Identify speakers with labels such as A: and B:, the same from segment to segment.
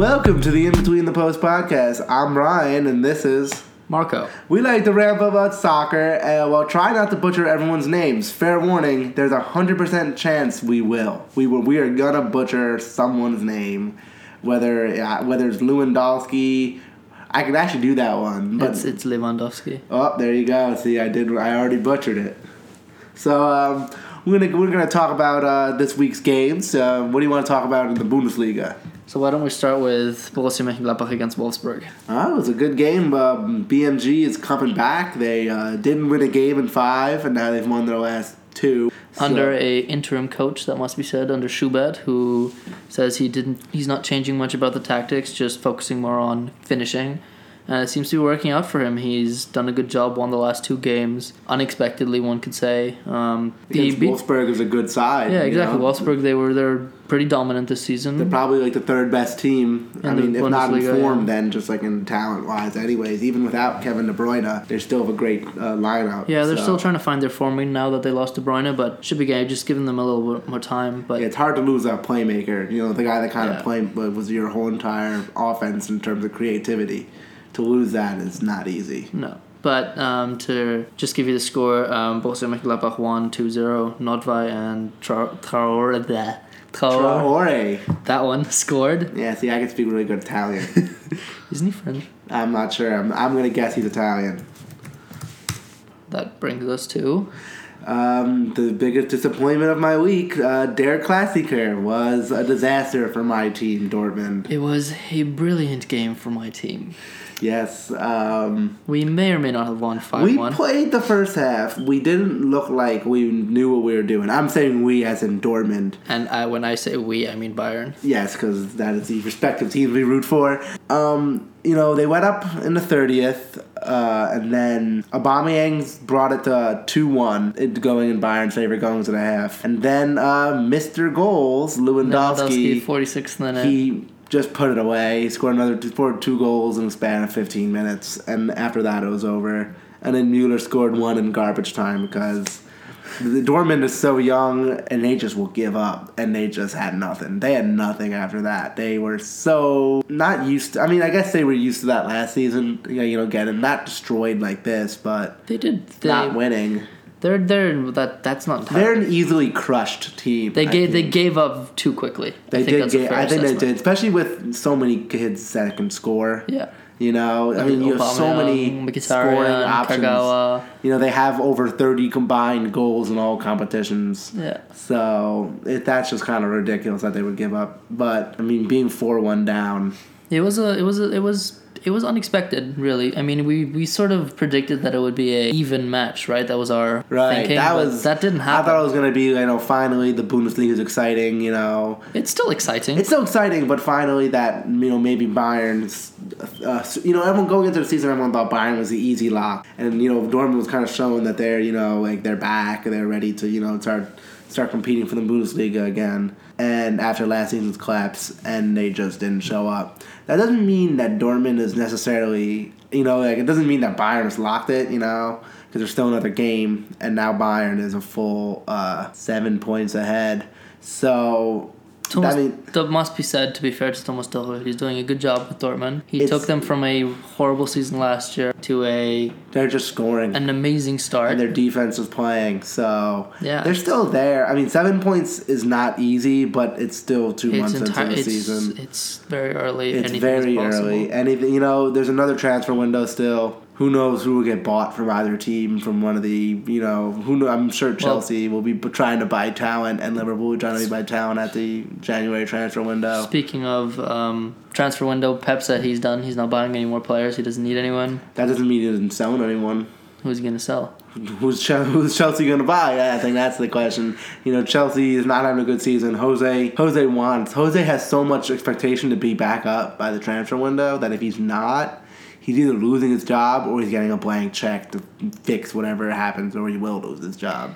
A: Welcome to the In Between the Post podcast. I'm Ryan, and this is.
B: Marco.
A: We like to ramble about soccer, uh, while try not to butcher everyone's names. Fair warning: there's a hundred percent chance we will. We will. We are gonna butcher someone's name, whether uh, whether it's Lewandowski. I can actually do that one, but
B: It's it's Lewandowski.
A: Oh, there you go. See, I did. I already butchered it. So um, we're gonna we're gonna talk about uh, this week's games. Uh, what do you want to talk about in the Bundesliga?
B: So why don't we start with Borussia Mönchengladbach against Wolfsburg?
A: Oh, it was a good game. Um, BMG is coming back. They uh, didn't win a game in five, and now they've won their last two. So-
B: Under a interim coach, that must be said, under Schubert, who says he didn't he's not changing much about the tactics, just focusing more on finishing. And it seems to be working out for him. He's done a good job, won the last two games. Unexpectedly, one could say. Um, he beat-
A: Wolfsburg is a good side.
B: yeah,
A: you
B: exactly.
A: know?
B: Wolfsburg, they were they're pretty dominant this season.
A: They're probably like the third best team. I
B: In the
A: mean, if not in form,
B: yeah.
A: then just like in talent wise. Anyways, even without Kevin De Bruyne, they still have a great uh, lineup.
B: yeah, they're
A: so-
B: still trying to find their forming now that they lost De Bruyne, but should be good. Just giving them a little bit more time. But
A: Yeah, it's hard to lose that playmaker. You know, the guy that kind
B: Yeah.
A: of played was your whole entire offense in terms of creativity. To lose that is not easy.
B: No. But um, to just give you the score, um, Borussia Mönchengladbach won 2-0. Nordtveit and Tra- Traore, bleh. Traore,
A: Traore.
B: that one, scored.
A: Yeah, see, I can speak really good Italian.
B: Isn't he French?
A: I'm not sure. I'm, I'm gonna guess he's Italian.
B: That brings us to...
A: Um, the biggest disappointment of my week, uh, Der Klassiker, was a disaster for my team, Dortmund.
B: It was a brilliant game for my team.
A: Yes. Um,
B: We may or may not have won 5-1.
A: we played the first half. We didn't look like we knew what we were doing. I'm saying we as in Dortmund.
B: and I, when I say we, I mean Bayern.
A: Yes, because that is the respective teams we root for. Um, you know, they went up in the 30th, uh, and then Aubameyang brought it to 2-1, going in Bayern's favor, going to the half. And then uh, Mr. Goals,
B: Lewandowski,
A: Lewandowski,
B: 46th minute.
A: he just put it away. He scored another two, scored two goals in the span of 15 minutes, and after that it was over. And then Mueller scored one in garbage time because the Dortmund is so young, and they just will give up, and they just had nothing. They had nothing after that. They were so not used. to... I mean, I guess they were used to that last season. You know, you know, getting not destroyed like this, but
B: they did... They,
A: not winning.
B: They're, they're, that, that's not...
A: They're an easily crushed team.
B: They
A: I
B: gave they gave up too quickly.
A: They
B: I think
A: did.
B: that's a
A: Get,
B: fair
A: I think they did, especially with so many kids that can score.
B: Yeah.
A: You know, I mean, you have so many
B: Aubameyang,
A: scoring options.
B: Kagawa.
A: You know, they have over thirty combined goals in all competitions.
B: Yeah.
A: So it, that's just kind of ridiculous that they would give up. But I mean, being four one down,
B: It was a it was a, it was it was unexpected, really. I mean, we, we sort of predicted that it would be a even match, right? That was our
A: right?
B: thinking.
A: that was
B: that didn't happen.
A: I thought it was gonna be, you know, finally the Bundesliga is exciting. You know,
B: it's still exciting.
A: it's still exciting, but finally that you know maybe Bayern's, uh, you know, everyone going into the season, everyone thought Bayern was the easy lock, and you know Dortmund was kind of showing that they're you know like they're back, and they're ready to you know start start competing for the Bundesliga again. And after last season's collapse, and they just didn't show up. That doesn't mean that Dortmund is necessarily, you know, like it doesn't mean that Bayern has locked it, you know, because there's still another game, and now Bayern is a full uh, seven points ahead. So
B: Thomas,
A: I mean,
B: that must be said to be fair to Thomas Tuchel. He's doing a good job with Dortmund. He took them from a horrible season last year to a
A: they're just scoring.
B: an amazing start.
A: and their defense is playing. So
B: Yeah.
A: they're still there. I mean, seven points is not easy, but it's still two
B: it's
A: months
B: entire,
A: into the
B: it's,
A: season.
B: it's very early.
A: It's
B: Anything
A: very early. Anything, you know, there's another transfer window still. Who knows who will get bought from either team from one of the, you know, who know, I'm sure Chelsea will be trying to buy talent and Liverpool will be trying to buy talent at the January transfer window.
B: Speaking of um, transfer window, Pep said he's done. He's not buying any more players. He doesn't need anyone.
A: That doesn't mean he isn't selling anyone.
B: Who's he gonna sell?
A: Who's who's Chelsea going to buy? I think that's the question. You know, Chelsea is not having a good season. Jose Jose wants Jose has so much expectation to be back up by the transfer window that if he's not, he's either losing his job or he's getting a blank check to fix whatever happens, or he will lose his job.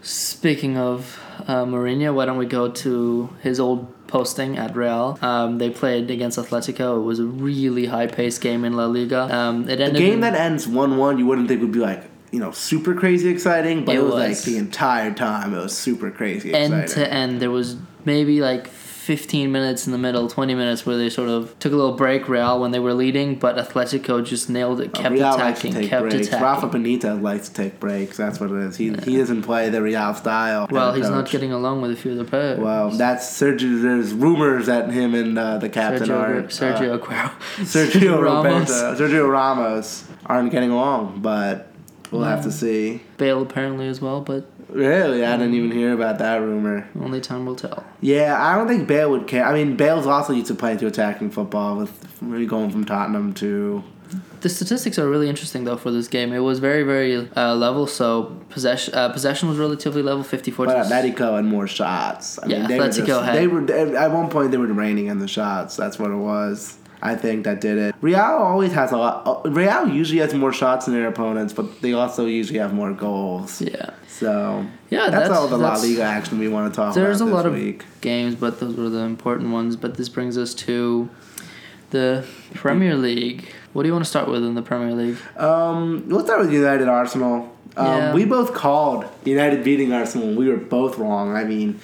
B: Speaking of uh, Mourinho, why don't we go to his old posting at Real? Um, they played against Atletico. It was a really high paced game in La Liga. Um, it
A: A
B: ended
A: game
B: in-
A: that ends one one, you wouldn't think would be like you know super crazy exciting, but it,
B: It
A: was,
B: was.
A: like the entire time it was super crazy
B: end
A: exciting.
B: to end. There was maybe like 15 minutes in the middle, 20 minutes where they sort of took a little break, Real, when they were leading, but Atletico just nailed it, kept
A: Real
B: attacking, kept
A: breaks.
B: attacking.
A: Rafa Benitez likes to take breaks. That's what it is. He he doesn't play the Real style.
B: well, he's not getting along with a few of the players.
A: Well, that's Sergio. There's rumors that him and uh, the captain
B: Sergio,
A: are
B: Sergio
A: uh,
B: Aguero.
A: Sergio
B: Ramos.
A: Roberto, Sergio Ramos aren't getting along, but we'll have to see.
B: Bale apparently as well, but
A: Really, I didn't even hear about that rumor.
B: only time will tell.
A: Yeah, I don't think Bale would care. I mean, Bale's also used to playing to attacking football with going from Tottenham to.
B: The statistics are really interesting though for this game. It was very very uh, level. So possession uh, possession was relatively level, fifty four.
A: But Atletico had more shots. I
B: Yeah,
A: they were,
B: Atletico
A: just,
B: had-
A: they were at one point they were raining in the shots. That's what it was. I think that did it. Real always has a lot. uh, Real usually has more shots than their opponents, but they also usually have more goals.
B: Yeah.
A: So
B: Yeah,
A: that's,
B: that's-
A: all the La
B: that's-
A: Liga action we want to talk about.
B: There's a lot
A: this
B: of games, but those were the important ones. But this brings us to the Premier League. What do you want to start with in the Premier League?
A: Um, let's start with United Arsenal. Um,
B: Yeah.
A: We both called United beating Arsenal. We were both wrong. I mean,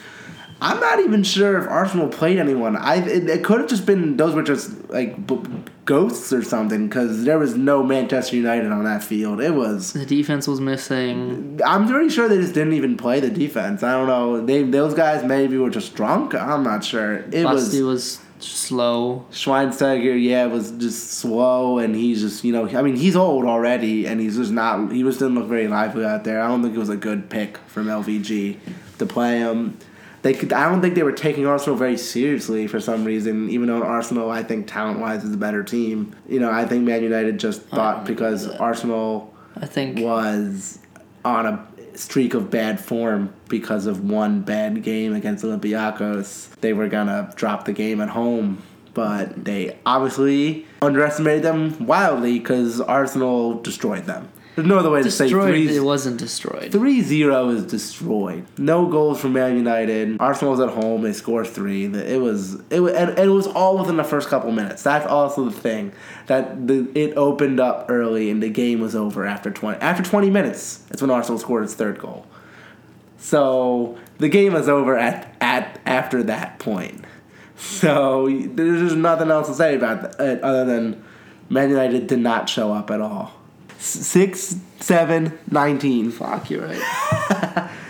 A: I'm not even sure if Arsenal played anyone. I it, it could have just been those were just like b- ghosts or something because there was no Manchester United on that field. It was.
B: The defense was missing.
A: I'm pretty sure they just didn't even play the defense. I don't know. They those guys maybe were just drunk. I'm not sure. It was.
B: Was slow.
A: Schweinsteiger, yeah, was just slow, and he's just, you know, I mean, he's old already, and he's just not, he just didn't look very lively out there. I don't think it was a good pick from LVG to play him. They could, I don't think they were taking Arsenal very seriously for some reason, even though Arsenal, I think, talent wise, is a better team. You know, I think Man United just thought because Arsenal
B: I think
A: was on a streak of bad form because of one bad game against Olympiacos. They were gonna drop the game at home, but they obviously underestimated them wildly because Arsenal destroyed them. There's no other way to say
B: destroyed.
A: three.
B: It wasn't destroyed.
A: 3-0 is destroyed. No goals from Man United. Arsenal was at home. They score three. It was it was, and, and it was all within the first couple minutes. That's also the thing that the it opened up early and the game was over after 20 after 20 minutes. That's when Arsenal scored its third goal. So the game was over at at after that point. So there's just nothing else to say about it other than Man United did not show up at all. Six, seven, nineteen.
B: Fuck, you're right.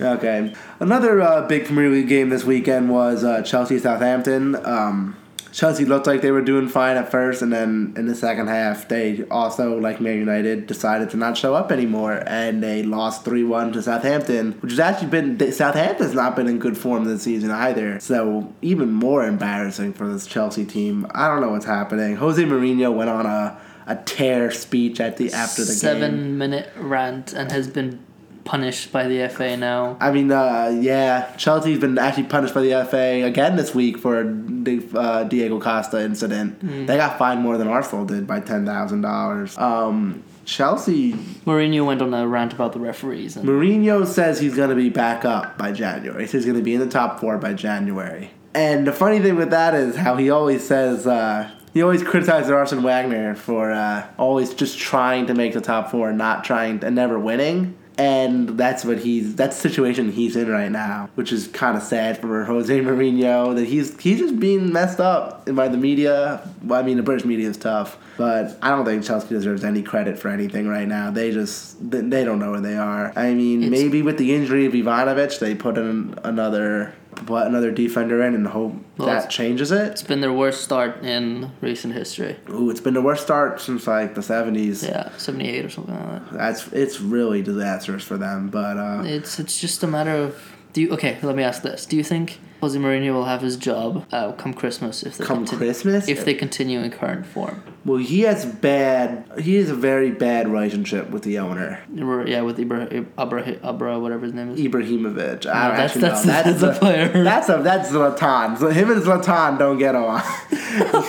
A: Okay. Another uh, big Premier League game this weekend was uh, Chelsea Southampton. Um, Chelsea looked like they were doing fine at first, and then in the second half, they also, like Man United, decided to not show up anymore, and they lost 3 1 to Southampton, which has actually been. Southampton's not been in good form this season either, so even more embarrassing for this Chelsea team. I don't know what's happening. Jose Mourinho went on a, a tear speech at the after the
B: Seven
A: game.
B: minute rant and has been punished by the FA now.
A: I mean, uh, yeah, Chelsea's been actually punished by the FA again this week for the uh, Diego Costa incident. They got fined more than Arsenal did by ten thousand dollars. Um, Chelsea,
B: Mourinho went on a rant about the referees. And
A: Mourinho says he's going to be back up by January. He says he's going to be in the top four by January. And the funny thing with that is how he always says. Uh, he always criticizes Arsene Wenger for uh, always just trying to make the top four and not trying and never winning. And that's what he's that's the situation he's in right now, which is kind of sad for Jose Mourinho that he's he's just being messed up by the media. Well, I mean, the British media is tough, but I don't think Chelsea deserves any credit for anything right now. They just they they don't know where they are. I mean,
B: It's-
A: maybe with the injury of Ivanovic, they put in another put another defender in and hope
B: Well,
A: that changes it.
B: it's been their worst start in recent history.
A: Ooh, it's been the worst start since like the seventies.
B: Yeah, 78 or something like that.
A: That's it's really disastrous for them. But uh,
B: It's it's just a matter of do you okay? Let me ask this: Do you think Jose Mourinho will have his job uh, come Christmas if they
A: come
B: continue,
A: Christmas,
B: if they continue in current form?
A: well, he has bad. He has a very bad relationship with the owner,
B: Yeah, with Ibra, Abra, Abra, whatever his name is.
A: Ibrahimovic. I
B: No,
A: don't
B: that's-
A: actually
B: that's-
A: know.
B: that's a player.
A: That's a that's Zlatan. So him and Zlatan don't get on.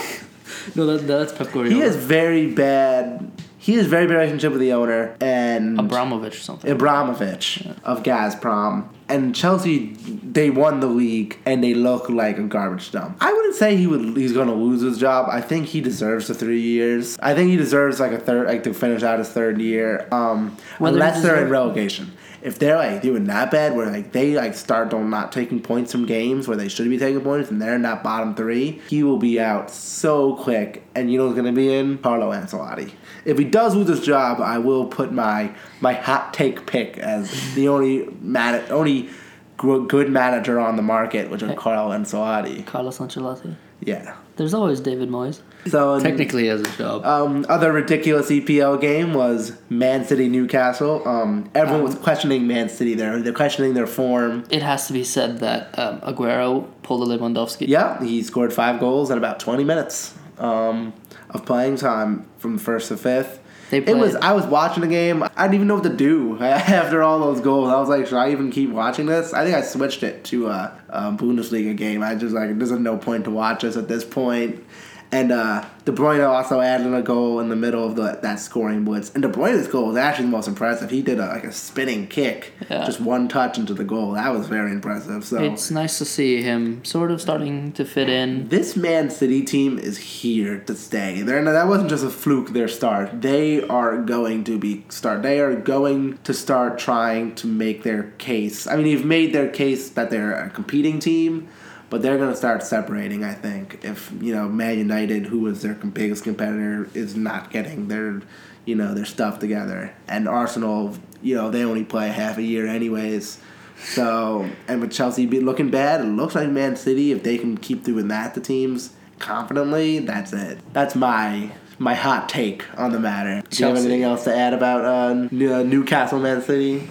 B: No, that, that's Pep Guardiola.
A: he has very bad. He has very bad relationship with the owner and
B: Abramovich or something.
A: Abramovich of Gazprom. And Chelsea they won the league and they look like a garbage dump. I wouldn't say he would he's going to lose his job. I think he deserves the three years. I think he deserves like a third like to finish out his third year. Um,
B: Whether
A: unless they're in relegation. If they're like doing that bad, where like they like start on not taking points from games where they should be taking points, and they're in that bottom three, he will be out so quick. And you know who's gonna be in? Carlo Ancelotti. If he does lose his job, I will put my my hot take pick as the only man, only good manager on the market, which is Carlo Ancelotti.
B: Carlos Ancelotti.
A: Yeah.
B: There's always David Moyes.
A: So
B: Technically has a job.
A: um, other ridiculous EPL game was Man City Newcastle. Um, everyone was questioning Man City there. They're questioning their form.
B: it has to be said that um, Aguero pulled a Lewandowski.
A: Yeah, he scored five goals in about 20 minutes um, of playing time from first to fifth.
B: They
A: It was. I was watching the game. I didn't even know what to do after all those goals. I was like, should I even keep watching this? I think I switched it to a, a Bundesliga game. I just like there's no point to watch this at this point. And uh, De Bruyne also added a goal in the middle of the, that scoring blitz. And De Bruyne's goal was actually the most impressive. He did a, like a spinning kick,
B: Yeah.
A: just one touch into the goal. That was very impressive. So
B: It's nice to see him sort of starting to fit in.
A: this Man City team is here to stay. They're that wasn't just a fluke. Their start. They are going to be start. They are going to start trying to make their case. I mean, they've made their case that they're a competing team, but they're going to start separating. I think if you know Man United, who was their biggest competitor, is not getting their you know their stuff together, and Arsenal, you know, they only play half a year anyways. So, and with Chelsea be looking bad, it looks like Man City, if they can keep doing that to teams confidently, that's it. That's my my hot take on the matter. Do you have anything else to add about uh, uh, Newcastle Man City?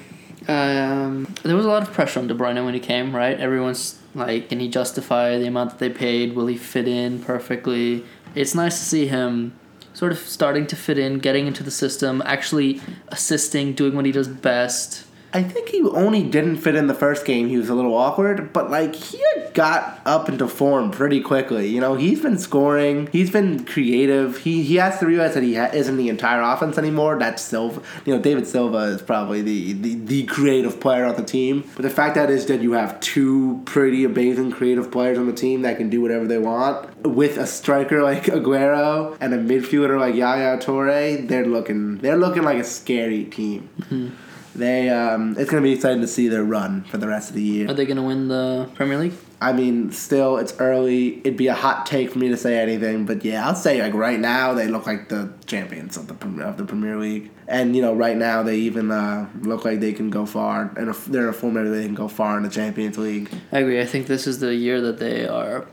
B: Um, there was a lot of pressure on De Bruyne when he came, right? Everyone's like, can he justify the amount that they paid? Will he fit in perfectly? It's nice to see him sort of starting to fit in, getting into the system, actually assisting, doing what he does best.
A: I think he only didn't fit in the first game. He was a little awkward, but like he got up into form pretty quickly. You know, he's been scoring. He's been creative. He he has to realize that he ha- isn't the entire offense anymore. That's Silva. You know, David Silva is probably the, the the creative player on the team. But the fact that is that you have two pretty amazing creative players on the team that can do whatever they want with a striker like Aguero and a midfielder like Yaya Toure. They're looking they're looking like a scary team. Mm-hmm. They um, it's gonna be exciting to see their run for the rest of the year.
B: Are they going to win the Premier League?
A: I mean, still it's early. It'd be a hot take for me to say anything, but yeah, I'll say like right now they look like the champions of the of the Premier League, and you know right now they even uh, look like they can go far, and they're a format they can go far in the Champions League.
B: I agree. I think this is the year that they are.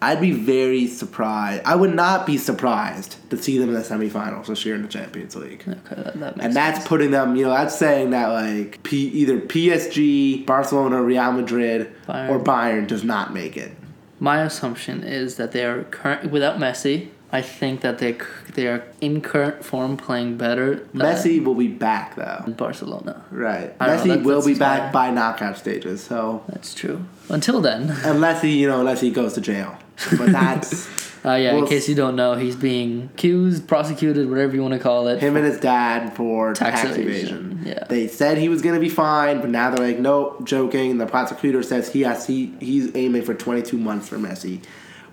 A: I'd be very surprised. I would not be surprised to see them in the semifinals this year in the Champions League.
B: Okay, that, that
A: And that's
B: sense.
A: putting them, you know, that's saying that like P, either PSG, Barcelona, Real Madrid,
B: Bayern.
A: or Bayern does not make it.
B: My assumption is that they are current without Messi. I think that they they are in current form playing better.
A: Messi will be back though.
B: In Barcelona.
A: Right.
B: I don't know,
A: Messi will
B: that's
A: be back by knockout stages. So
B: That's true. Until then,
A: unless he, you know, unless he goes to jail. But that's
B: uh, yeah.
A: Well,
B: in case you don't know, he's being accused, prosecuted, whatever you want to call it.
A: him and his dad for
B: Tax
A: tax,
B: evasion,
A: evasion.
B: yeah.
A: They said he was gonna be fine, but now they're like, nope, joking. The prosecutor says he has he he's aiming for 22 months for Messi,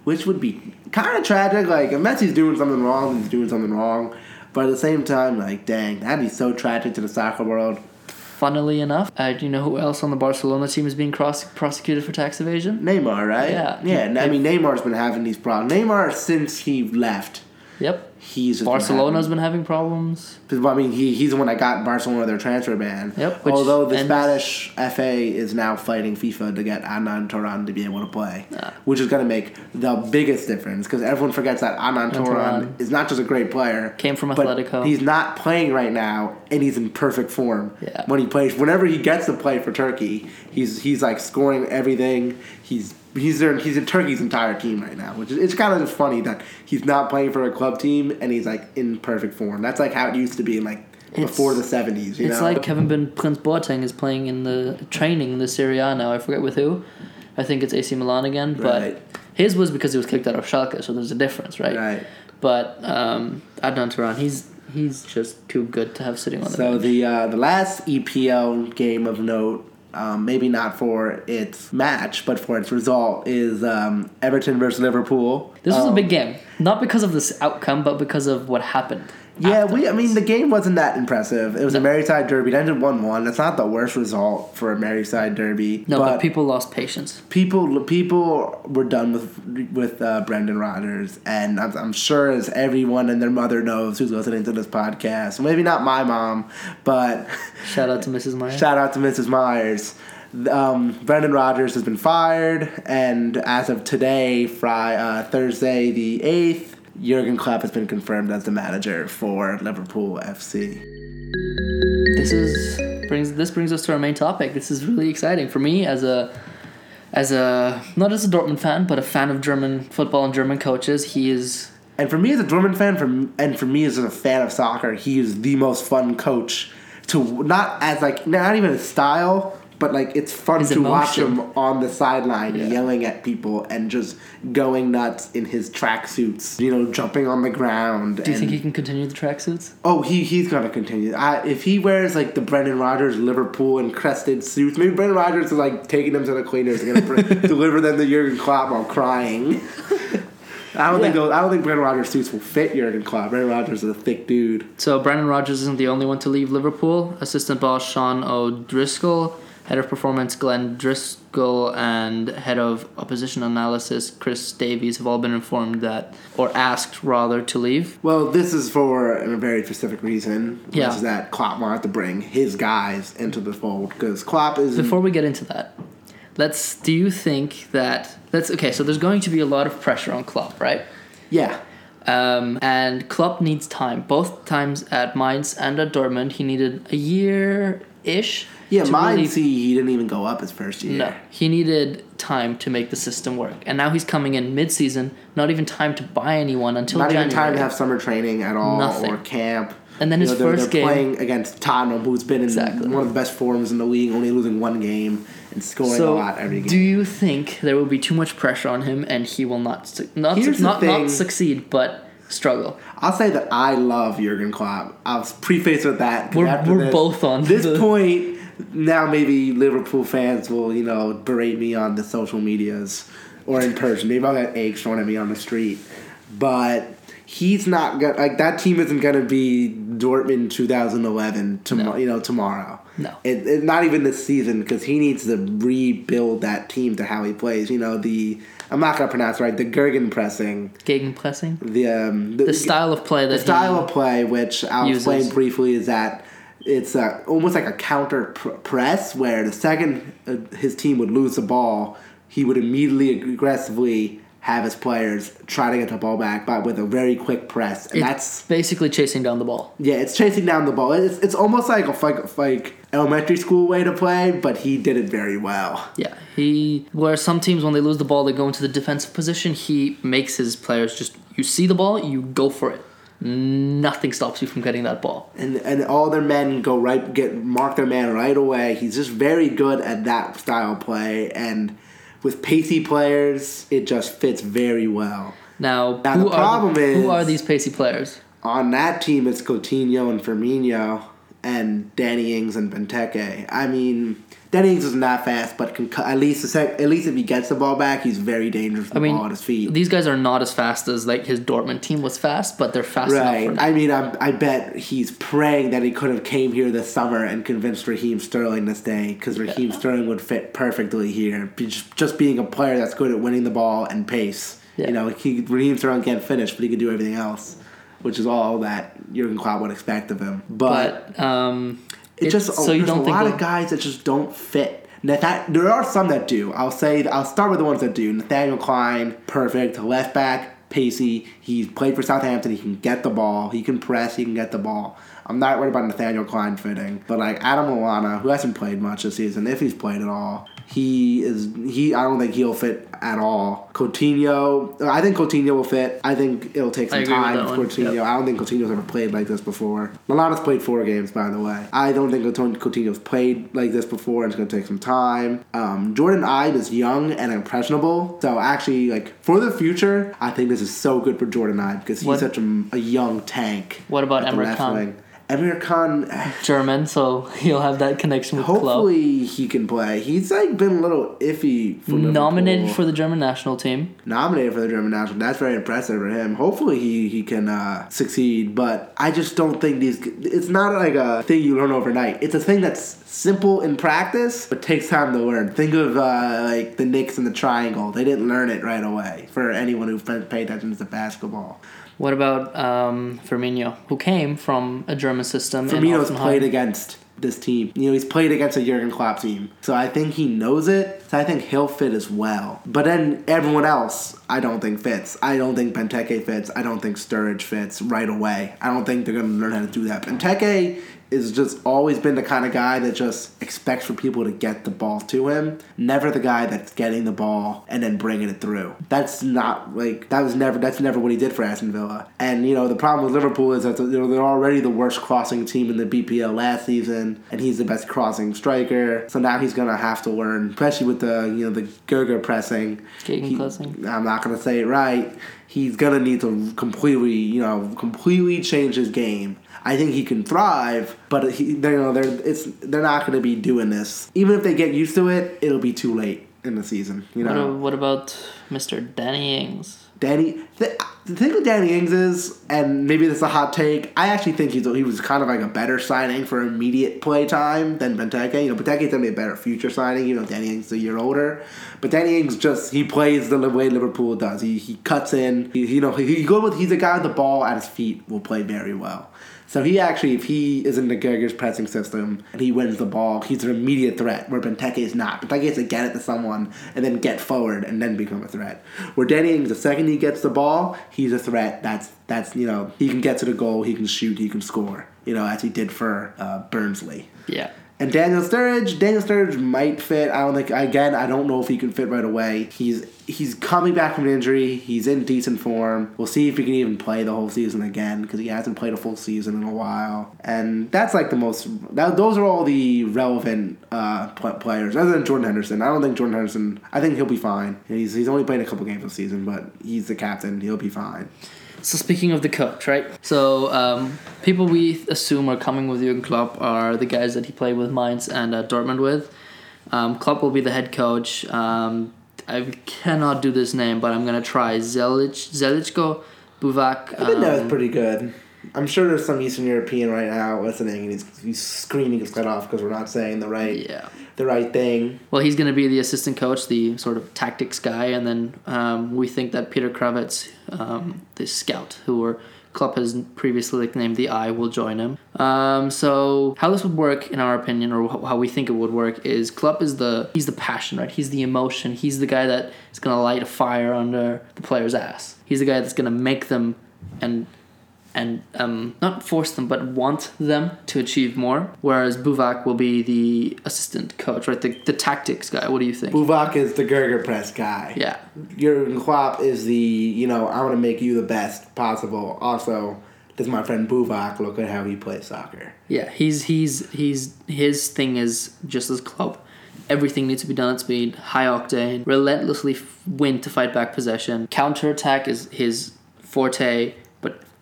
A: which would be kind of tragic. Like if Messi's doing something wrong, he's doing something wrong. But at the same time, like, dang, that'd be so tragic to the soccer world.
B: Funnily enough, uh, do you know who else on the Barcelona team is being cross- prosecuted for tax evasion?
A: Neymar, right?
B: Yeah.
A: Yeah. I mean, Neymar's been having these problems. Neymar, since he left,
B: Yep.
A: He's
B: Barcelona's
A: Been
B: been having problems.
A: having, I mean, he, he's the one that got Barcelona their transfer ban.
B: Yep,
A: Although the
B: ends-
A: Spanish FA is now fighting FIFA to get Anan Toran to be able to play,
B: Ah.
A: which is going to make the biggest difference because everyone forgets that Anan Toran is not just a great player.
B: Came from Atletico.
A: He's not playing right now, and he's in perfect form.
B: Yeah.
A: When he plays, whenever he gets to play for Turkey, he's he's like scoring everything. He's he's there. He's in Turkey's entire team right now, which is it's kind of funny that he's not playing for a club team and he's like in perfect form. That's like how it used to be in like
B: It's-
A: before the seventies.
B: It's
A: know,
B: like Kevin Ben Prince Boateng is playing in the training in the Serie A now. I forget with who. I think it's AC Milan again, but
A: Right.
B: his was because he was kicked out of Schalke, so there's a difference, right?
A: right.
B: But um, Adnan Turan, he's he's just too good to have sitting on the
A: So
B: bench.
A: the uh, the last EPL game of note um, maybe not for its match, but for its result, is um, Everton versus Liverpool.
B: This was a
A: Um,
B: big game, not because of this outcome, but because of what happened.
A: Yeah, we. I mean, the game wasn't that impressive. It was a
B: No.
A: Merseyside derby. It ended one-one. It's not the worst result for a Merseyside derby.
B: No, but,
A: but
B: people lost patience.
A: people people were done with with uh, Brendan Rodgers, and I'm, I'm sure as everyone and their mother knows who's listening to this podcast. Maybe not my mom, but
B: Shout out to Mrs. Meyer.
A: shout out to Mrs. Myers. Um, Brendan Rodgers has been fired, and as of today, Friday, uh, Thursday the eighth, Jurgen Klopp has been confirmed as the manager for Liverpool FC.
B: this is brings this brings us to our main topic. This is really exciting for me as a as a not as a Dortmund fan, but a fan of German football and German coaches. He is
A: And for me as a Dortmund fan, for and for me as a fan of soccer, he is the most fun coach to not as like not even his style, but like it's fun
B: His
A: to watch him on the sideline
B: Yeah.
A: yelling at people and just going nuts in his tracksuits. You know, jumping on the ground.
B: do you think he can continue the tracksuits?
A: Oh, he he's gonna continue. I, if he wears like the Brendan Rodgers Liverpool and crested suits, maybe Brendan Rodgers is like taking them to the cleaners and gonna deliver them to Jurgen Klopp while crying. I don't think those, I don't think Brendan Rodgers suits will fit Jurgen Klopp. Brendan Rodgers is a thick dude.
B: So Brendan Rodgers isn't the only one to leave Liverpool. Assistant boss Sean O'Driscoll, head of performance Glenn Driscoll, and head of opposition analysis Chris Davies have all been informed that, or asked rather, to leave.
A: Well, this is for a very specific reason, which
B: Yeah.
A: is that Klopp wanted to bring his guys into the fold because Klopp is
B: Before we get into that, let's. Do you think that that's okay? So there's going to be a lot of pressure on Klopp, right?
A: yeah.
B: Um, and Klopp needs time. Both times at Mainz and at Dortmund, he needed a year ish.
A: Yeah, mine see he didn't even go up his first year.
B: No, he needed time to make the system work, and now he's coming in mid-season. Not even time to buy anyone until
A: Not
B: January.
A: even time to have summer training at all
B: Nothing.
A: or camp.
B: And then
A: You
B: his
A: know, they're,
B: first
A: they're
B: game-
A: playing against Tottenham, who's been in
B: Exactly.
A: one of the best forms in the league, only losing one game and scoring a lot every game.
B: do you think there will be too much pressure on him, and he will not not
A: Here's
B: not, not succeed, but struggle?
A: I'll say that I love Jurgen Klopp. I'll preface with that.
B: We're- we're
A: this-
B: both on
A: this
B: the-
A: point. Now maybe Liverpool fans will you know berate me on the social medias or in person. Maybe I'll get eggs thrown at me on the street, but. He's not gonna like that team isn't gonna be Dortmund 2011 tomorrow.
B: No.
A: You know tomorrow.
B: No.
A: It, it, not even this season because he needs to rebuild that team to how he plays. You know the I'm not gonna pronounce it right the Gergen pressing
B: Gegenpressing,
A: the um,
B: the style of play that
A: the style of play, which I'll
B: uses.
A: explain briefly, is that it's uh, almost like a counter pr- press where the second uh, his team would lose the ball, he would immediately aggressively have his players try to get the ball back, but with a very quick press, and
B: it's
A: that's
B: basically chasing down the ball.
A: yeah, it's chasing down the ball. It's, it's almost like a like, like elementary school way to play, but he did it very well.
B: Yeah, he where some teams when they lose the ball they go into the defensive position. He makes his players just you see the ball, you go for it. Nothing stops you from getting that ball.
A: and and all their men go right get mark their man right away. He's just very good at that style play, and with pacey players, it just fits very well.
B: Now,
A: Now,
B: who
A: the problem
B: are the,
A: is-
B: who are these pacey players?
A: On that team, it's Coutinho and Firmino and Danny Ings and Benteke. I mean, Danny Ings isn't that fast, but can, at least the sec- at least if he gets the ball back, he's very dangerous with
B: I
A: the
B: mean,
A: ball at his feet.
B: these guys are not as fast as like his Dortmund team was fast, but they're fast
A: Right.
B: enough for now.
A: I mean, I, I bet he's praying that he could have came here this summer and convinced Raheem Sterling to stay because Raheem Sterling would fit perfectly here. Just, just being a player that's good at winning the ball and pace.
B: Yeah.
A: You know, he, Raheem Sterling can't finish, but he can do everything else, which is all that Jurgen Klopp would expect of him. But,
B: but um,
A: it, just
B: so you
A: there's a lot of guys that just don't fit. Nathan- there are some that do. I'll say I'll start with the ones that do. Nathaniel Klein, perfect left back, pacey. He's played for Southampton. He can get the ball. He can press. He can get the ball. I'm not worried about Nathaniel Klein fitting, but like Adam Lallana, who hasn't played much this season, if he's played at all, he is he. I don't think he'll fit at all. Coutinho, I think Coutinho will fit. I think it'll take some time for. Coutinho.
B: Yep.
A: I don't think Coutinho's ever played like this before. Lallana's played four games, by the way. I don't think Coutinho- Coutinho's played like this before, and it's going to take some time. Um, Jordan Ibe is young and impressionable, so actually, like for the future, I think this is so good for Jordan Ibe because he's
B: What-
A: such a, a young tank.
B: What about Emre
A: wing. Emre Can,
B: German, so he'll have that connection with club.
A: hopefully he can play. He's like been a little iffy for
B: Nominated
A: Liverpool.
B: for the German national team.
A: nominated for the German national. Team. That's very impressive for him. Hopefully he he can uh, succeed. But I just don't think these. It's not like a thing you learn overnight. It's a thing that's simple in practice, but takes time to learn. Think of uh, like the Knicks and the triangle. They didn't learn it right away. For anyone who paid attention to basketball,
B: What about um, Firmino, who came from a German system? in
A: Firmino's played against this team. You know, he's played against a Jurgen Klopp team. So I think he knows it. So I think he'll fit as well. But then everyone else, I don't think fits. I don't think Benteke fits. I don't think Sturridge fits right away. I don't think they're going to learn how to do that. Benteke is just always been the kind of guy that just expects for people to get the ball to him. Never the guy that's getting the ball and then bringing it through. That's not like that was never that's never what he did for Aston Villa. And you know the problem with Liverpool is that you know they're already the worst crossing team in the BPL last season, and he's the best crossing striker. So now he's gonna have to learn, especially with the you know the Gerger pressing.
B: Gegenpressing.
A: I'm not gonna say it right. He's gonna need to completely, you know, completely change his game. I think he can thrive, but he, they're, you know, they're it's they're not gonna be doing this. Even if they get used to it, it'll be too late in the season. You know,
B: a- what about Mr. Danny Ings?
A: Danny. The, thing with Danny Ings is, and maybe this is a hot take. I actually think he's he was kind of like a better signing for immediate play time than Benteke. You know, Benteke's gonna be a better future signing. You know, Danny Ings is a year older, but Danny Ings just he plays the way Liverpool does. He he cuts in. He, you know, he, he go with he's a guy with the ball at his feet will play very well. So he actually, if he is in the Gerger's pressing system and he wins the ball, he's an immediate threat. Where Benteke is not. Benteke has to get it to someone and then get forward and then become a threat. Where Danny Ings, the second he gets the ball, he's a threat. That's that's you know he can get to the goal, he can shoot, he can score. You know as he did for uh, Burnley.
B: Yeah.
A: And Daniel Sturridge, Daniel Sturridge might fit. I don't think again. I don't know if he can fit right away. He's he's coming back from an injury. He's in decent form. We'll see if he can even play the whole season again because he hasn't played a full season in a while. And that's like the most. That, those are all the relevant uh, players other than Jordan Henderson. I don't think Jordan Henderson. I think he'll be fine. He's he's only played a couple games this season, but he's the captain. He'll be fine.
B: So speaking of the coach, right? So um, people we assume are coming with Jurgen Klopp are the guys that he played with Mainz and uh, Dortmund with. Um, Klopp will be the head coach. Um, I cannot do this name, but I'm gonna try Zelic, Zelichko, Buvak.
A: I think that was
B: um,
A: pretty good. I'm sure there's some Eastern European right now listening, and he's, he's screaming his head off because we're not saying the right
B: yeah.
A: The right thing.
B: Well, he's going to be the assistant coach, the sort of tactics guy, and then um, we think that Peter Krawietz, um, the scout, who were Klopp has previously nicknamed the Eye, will join him. Um, so how this would work, in our opinion, or how we think it would work, is Klopp is the he's the passion, right? He's the emotion. He's the guy that is going to light a fire under the player's ass. He's the guy that's going to make them and and um, not force them, but want them to achieve more. Whereas Buvak will be the assistant coach, right? The, the tactics guy. What do you think?
A: Buvak is the Gerger press guy.
B: yeah,
A: Jurgen Klopp is the you know I want to make you the best possible. Also, this is my friend Buvak. Look at how he plays soccer.
B: yeah. He's he's he's his thing is just as club. Everything needs to be done at speed, high octane, relentlessly f- win to fight back possession. Counter attack is his forte,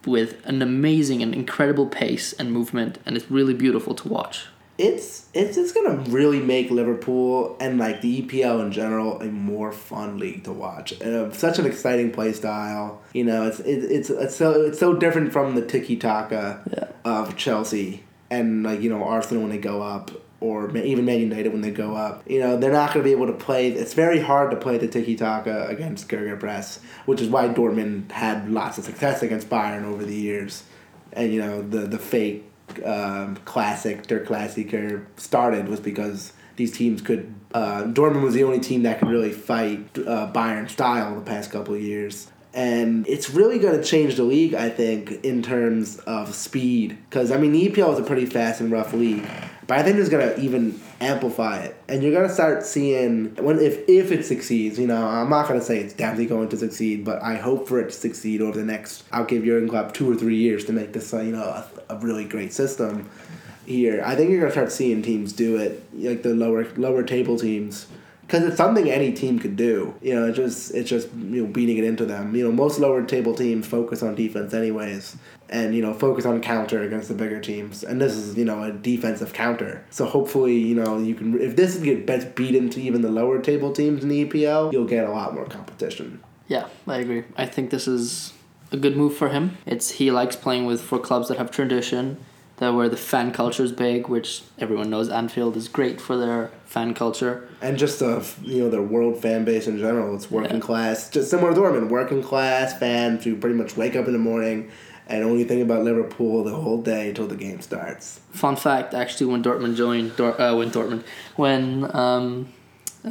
B: with an amazing and incredible pace and movement, and it's really beautiful to watch.
A: It's it's it's gonna really make Liverpool and like the EPL in general a more fun league to watch. And uh, such an exciting play style. You know, it's it, it's it's so it's so different from the tiki taka
B: Yeah.
A: of Chelsea and like you know Arsenal when they go up. Or even Man United when they go up, you know they're not going to be able to play. It's very hard to play the tiki taka against Gerger press, which is why Dortmund had lots of success against Bayern over the years, and you know the the fake um, classic Der Klassiker started was because these teams could. Uh, Dortmund was the only team that could really fight uh, Bayern style the past couple of years. And it's really going to change the league, I think, in terms of speed. Because, I mean, the EPL is a pretty fast and rough league. But I think it's to even amplify it. And you're to start seeing, when if, if it succeeds, you know, I'm not to say it's definitely going to succeed, but I hope for it to succeed over the next, I'll give Jurgen Klopp two or three years to make this, uh, you know, a, a really great system here. I think you're to start seeing teams do it, like the lower lower table teams because it's something any team could do. You know, it's just it's just you know beating it into them. You know, most lower table teams focus on defense anyways, and you know focus on counter against the bigger teams. And this is you know a defensive counter. So hopefully you know you can if this gets beaten to even the lower table teams in the EPL, you'll get a lot more competition.
B: Yeah, I agree. I think this is a good move for him. It's he likes playing with for clubs that have tradition, that where the fan culture is big, which everyone knows Anfield is great for their fan culture.
A: And just the you know their world fan base in general, it's working
B: Yeah.
A: class, just similar to Dortmund, working class fans who pretty much wake up in the morning and only think about Liverpool the whole day until the game starts.
B: Fun fact: actually, when Dortmund joined, Dor- uh, when Dortmund, when um,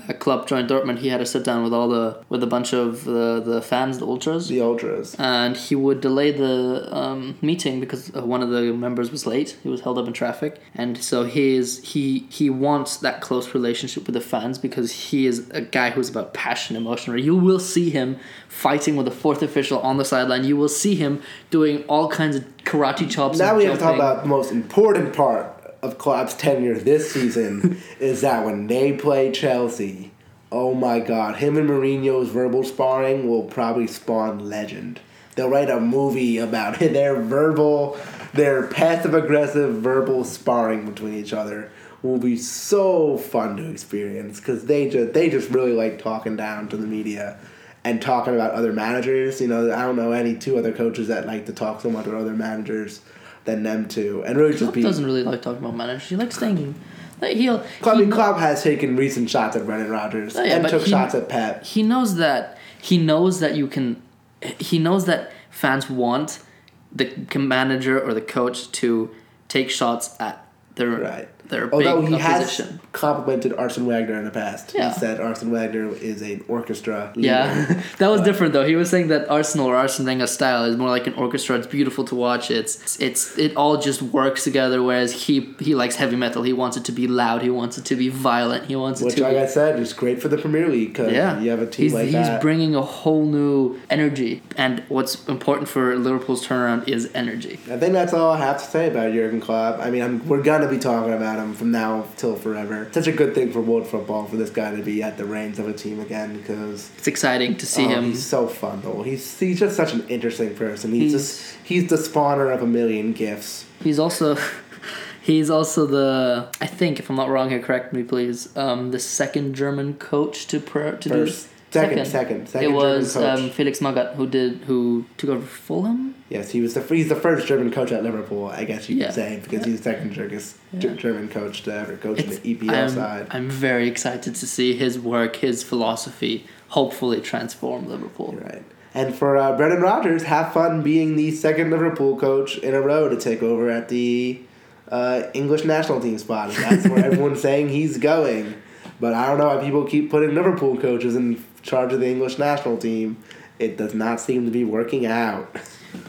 B: a club joined Dortmund, he had to sit down with all the with a bunch of the the fans, the ultras.
A: The ultras.
B: and he would delay the um, meeting because uh, one of the members was late. He was held up in traffic, and so he is he he wants that close relationship with the fans because he is a guy who's about passion, emotion. You will see him fighting with a fourth official on the sideline. You will see him doing all kinds of karate chops.
A: Now we have to talk about the most important part of Klopp's tenure this season is that when they play Chelsea, oh my god, him and Mourinho's verbal sparring will probably spawn legend. They'll write a movie about it. their verbal, their passive aggressive verbal sparring between each other will be so fun to experience because they just they just really like talking down to the media and talking about other managers. You know, I don't know any two other coaches that like to talk so much about other managers than them two, and really just be.
B: doesn't really like talking about managers. He likes staying. Like he'll.
A: I
B: he-
A: mean, Klopp has taken recent shots at Brendan Rodgers
B: Oh, yeah,
A: and took
B: he-
A: shots at Pep.
B: he knows that he knows that you can he knows that fans want the manager or the coach to take shots at their
A: Right.
B: Their big
A: Although he
B: opposition.
A: has complimented Arsene Wenger in the past.
B: Yeah.
A: He said Arsene Wenger is an orchestra leader.
B: yeah, that was different though. He was saying that Arsenal or Arsene Wenger's style is more like an orchestra. It's beautiful to watch. It's it's it all just works together. Whereas he he likes heavy metal. He wants it to be loud. He wants it to be violent. He wants it
A: Which,
B: to.
A: like
B: be,
A: I said, is great for the Premier League because
B: yeah,
A: you have a team
B: he's,
A: like
B: he's
A: that.
B: He's bringing a whole new energy. And what's important for Liverpool's turnaround is energy.
A: I think that's all I have to say about Jurgen Klopp. I mean, I'm, we're gonna be talking about him from now till forever. Such a good thing for world football for this guy to be at the reins of a team again because
B: It's exciting to see
A: oh,
B: him.
A: He's so fun though. He's he's just such an interesting person. He's,
B: He's-
A: just he's the spawner of a million gifts.
B: He's also he's also the I think if I'm not wrong here, correct me please. Um, the second German coach to per, to
A: First,
B: do
A: second, second, second.
B: it was
A: coach.
B: um, Felix Magath who did who took over Fulham.
A: yes, he was the he's the first German coach at Liverpool. I guess you
B: Yeah.
A: could say because he's the second German
B: Yeah.
A: German coach to ever coach
B: It's-
A: in the EPL
B: I'm,
A: side.
B: I'm very excited to see his work, his philosophy, hopefully transform Liverpool.
A: Right. And for uh, Brendan Rodgers, have fun being the second Liverpool coach in a row to take over at the uh, English national team spot. And that's where everyone's saying he's going. But I don't know why people keep putting Liverpool coaches in charge of the English national team. It does not seem to be working out.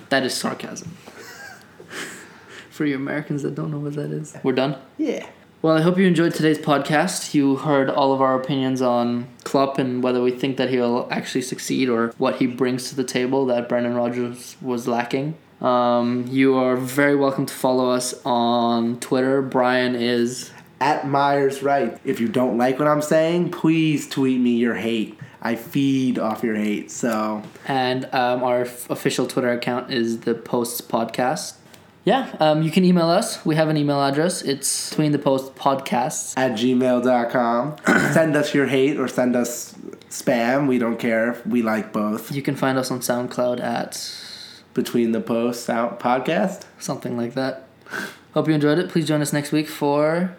B: That is sarcasm. For you Americans that don't know what that is, we're done.
A: Yeah.
B: Well, I hope you enjoyed today's podcast. You heard all of our opinions on Klopp and whether we think that he'll actually succeed or what he brings to the table that Brendan Rodgers was lacking. Um, you are very welcome to follow us on Twitter. Brian is
A: At Myers Right. If you don't like what I'm saying, please tweet me your hate. I feed off your hate. So
B: and um, our f- official Twitter account is the Posts Podcast. Yeah, um, you can email us. We have an email address. It's between the post podcasts.
A: at gmail.com. send us your hate or send us spam. We don't care. We like both.
B: You can find us on SoundCloud at
A: Between the Posts Out podcast.
B: something like that. Hope you enjoyed it. Please join us next week for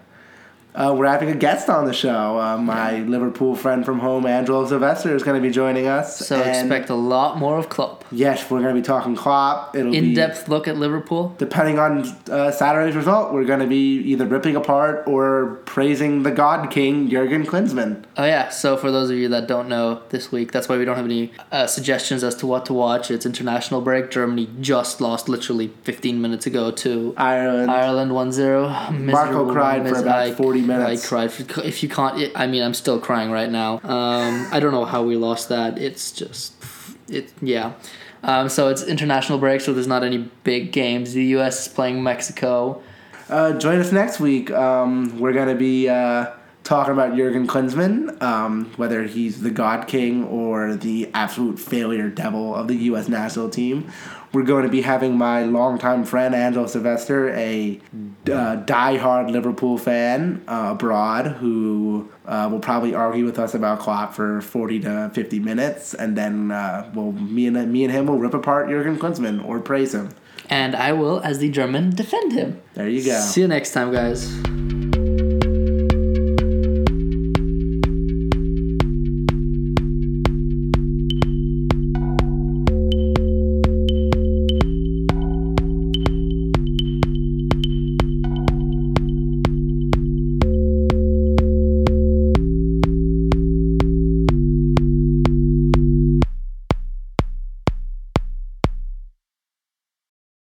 A: Uh, we're having a guest on the show. Uh, my Liverpool friend from home, Angelo Sylvester, is going to be joining us.
B: So expect a lot more of Klopp.
A: Yes, we're going to be talking Klopp. It'll
B: In
A: be
B: depth look at Liverpool.
A: Depending on uh, Saturday's result, we're going to be either ripping apart or praising the God King, Jurgen Klinsmann.
B: Oh yeah. So for those of you that don't know, this week that's why we don't have any uh, suggestions as to what to watch. It's international break. Germany just lost literally 15 minutes ago to
A: Ireland.
B: Ireland 1-0. Miserable
A: cried for about 40 minutes.
B: I cried. For, if you can't, it, I mean, I'm still crying right now. Um, I don't know how we lost that. It's just, it yeah. Um, so it's international break, so there's not any big games. The U.S. is playing Mexico.
A: Uh, join us next week. Um, we're going to be uh, talking about Jurgen Klinsmann, um, whether he's the God King or the absolute failure devil of the U.S. national team. We're going to be having my longtime friend Angelo Sylvester, a uh, die-hard Liverpool fan uh, abroad, who uh, will probably argue with us about Klopp for forty to fifty minutes, and then uh, we'll me and me and him will rip apart Jurgen Klinsmann or praise him.
B: And I will, as the German, defend him.
A: There you go.
B: See you next time, guys.